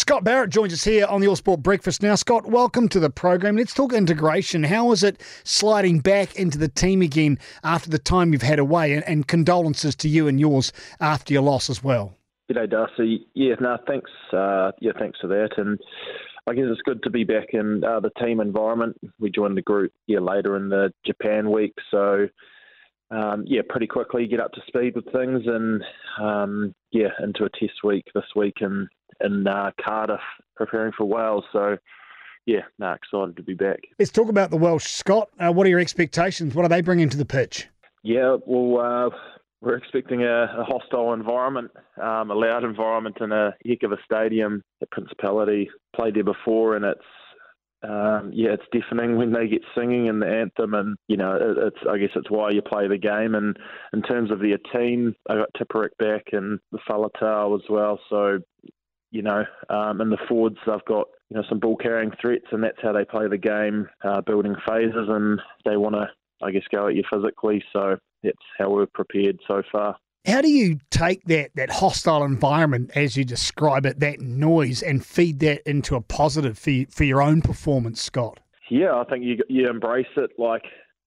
Scott Barrett joins us here on the All Sport Breakfast. Now, Scott, welcome to the program. Let's talk integration. How is it sliding back into the team again after the time you've had away? And, and condolences to you and yours after your loss as well. G'day, Darcy. Yeah, no, thanks. Uh, yeah, thanks for that. And I guess it's good to be back in uh, the team environment. We joined the group yeah later in the Japan week, so um, yeah, pretty quickly get up to speed with things, and um, yeah, into a test week this week in in uh, Cardiff, preparing for Wales. So yeah, no, excited to be back. Let's talk about the Welsh, Scott. Uh, what are your expectations? What are they bringing to the pitch? Yeah, well, uh, we're expecting a, a hostile environment, um, a loud environment, and a heck of a stadium. The Principality played there before, and it's um, yeah, it's deafening when they get singing in the anthem, and you know, it, it's I guess it's why you play the game. And in terms of their team, I got Tipuric back and the Faletau as well. So, you know, um, in the forwards, I've got you know some ball carrying threats, and that's how they play the game, uh, building phases, and they want to, I guess, go at you physically. So that's how we're prepared so far. How do you take that that hostile environment, as you describe it, that noise, and feed that into a positive for you, for your own performance, Scott? Yeah, I think you you embrace it. Like,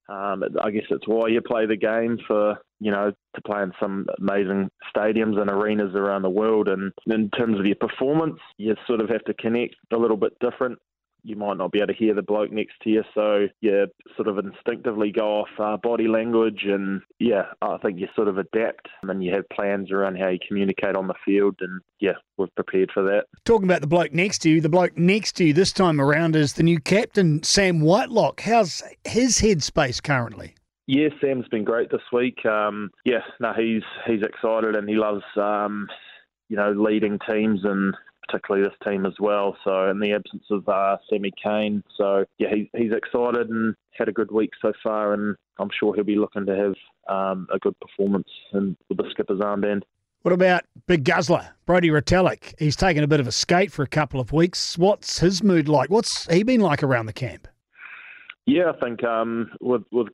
um, I guess it's why you play the game for you know to play in some amazing stadiums and arenas around the world. And in terms of your performance, you sort of have to connect a little bit different you might not be able to hear the bloke next to you. So, you sort of instinctively go off uh, body language. And, yeah, I think you sort of adapt and you have plans around how you communicate on the field. And, yeah, we're prepared for that. Talking about the bloke next to you, the bloke next to you this time around is the new captain, Sam Whitelock. How's his headspace currently? Yeah, Sam's been great this week. Um, yeah, no, he's he's excited and he loves um, you know leading teams and particularly this team as well. So in the absence of uh, Sammy Cane, so yeah, he, he's excited and had a good week so far, and I'm sure he'll be looking to have um, a good performance in, with the skipper's armband. What about Big Guzzler, Brodie Retallick? He's taken a bit of a skate for a couple of weeks. What's his mood like? What's he been like around the camp? Yeah, I think um, with with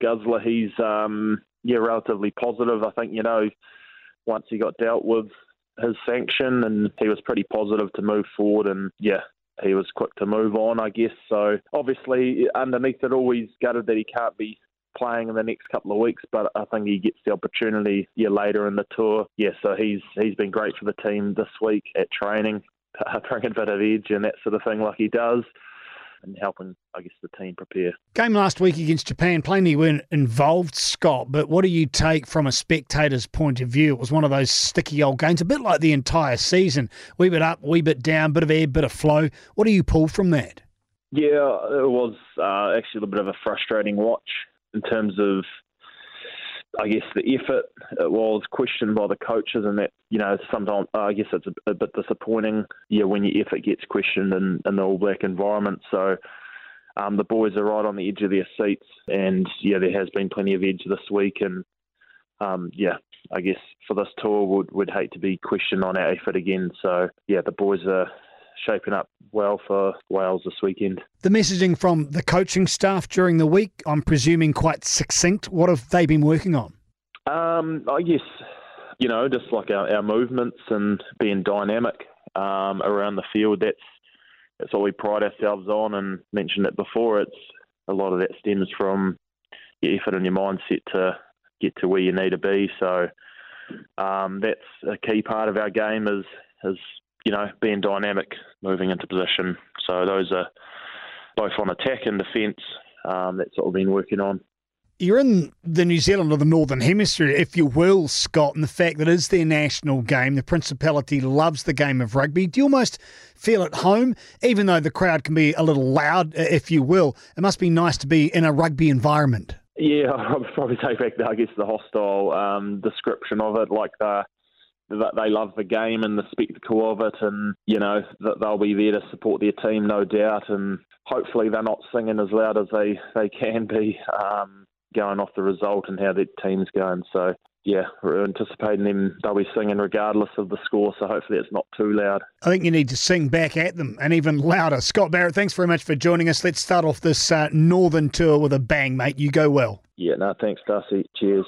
he's um, yeah relatively positive. I think you know once he got dealt with his sanction, and he was pretty positive to move forward. And yeah, he was quick to move on, I guess. So obviously, underneath it, always gutted that he can't be playing in the next couple of weeks, but I think he gets the opportunity yeah later in the tour. Yeah, so he's he's been great for the team this week at training, bringing a bit of edge and that sort of thing like he does and helping, I guess, the team prepare. Game last week against Japan, plainly weren't involved, Scott, but what do you take from a spectator's point of view? It was one of those sticky old games, a bit like the entire season. Wee bit up, wee bit down, bit of air, bit of flow. What do you pull from that? Yeah, it was uh, actually a bit of a frustrating watch in terms of I guess the effort was questioned by the coaches, and that you know sometimes I guess it's a, a bit disappointing. Yeah, when your effort gets questioned in, in the All Black environment. So um, the boys are right on the edge of their seats, and yeah, there has been plenty of edge this week, and um, yeah, I guess for this tour, would would hate to be questioned on our effort again. So yeah, the boys are shaping up well for Wales this weekend. The messaging from the coaching staff during the week, I'm presuming quite succinct. What have they been working on? Um, I guess, you know, just like our, our movements and being dynamic um, around the field. That's that's what we pride ourselves on, and mentioned it before. It's a lot of that stems from your effort and your mindset to get to where you need to be. So um, that's a key part of our game is is you know, being dynamic, moving into position. So those are both on attack and defence. Um, that's what we've been working on. You're in the New Zealand or the Northern Hemisphere, if you will, Scott, and the fact that it is their national game. The Principality loves the game of rugby. Do you almost feel at home, even though the crowd can be a little loud, if you will? It must be nice to be in a rugby environment. Yeah, I'll probably take back, the, I guess, the hostile um, description of it. Like the that they love the game and the spectacle of it, and you know that they'll be there to support their team, no doubt. And hopefully they're not singing as loud as they they can be, um, going off the result and how their team's going. So yeah, we're anticipating them. They'll be singing regardless of the score, so hopefully it's not too loud. I think you need to sing back at them and even louder. Scott Barrett, thanks very much for joining us. Let's start off this uh, northern tour with a bang, mate. You go well. Yeah, no, thanks, Darcy. Cheers.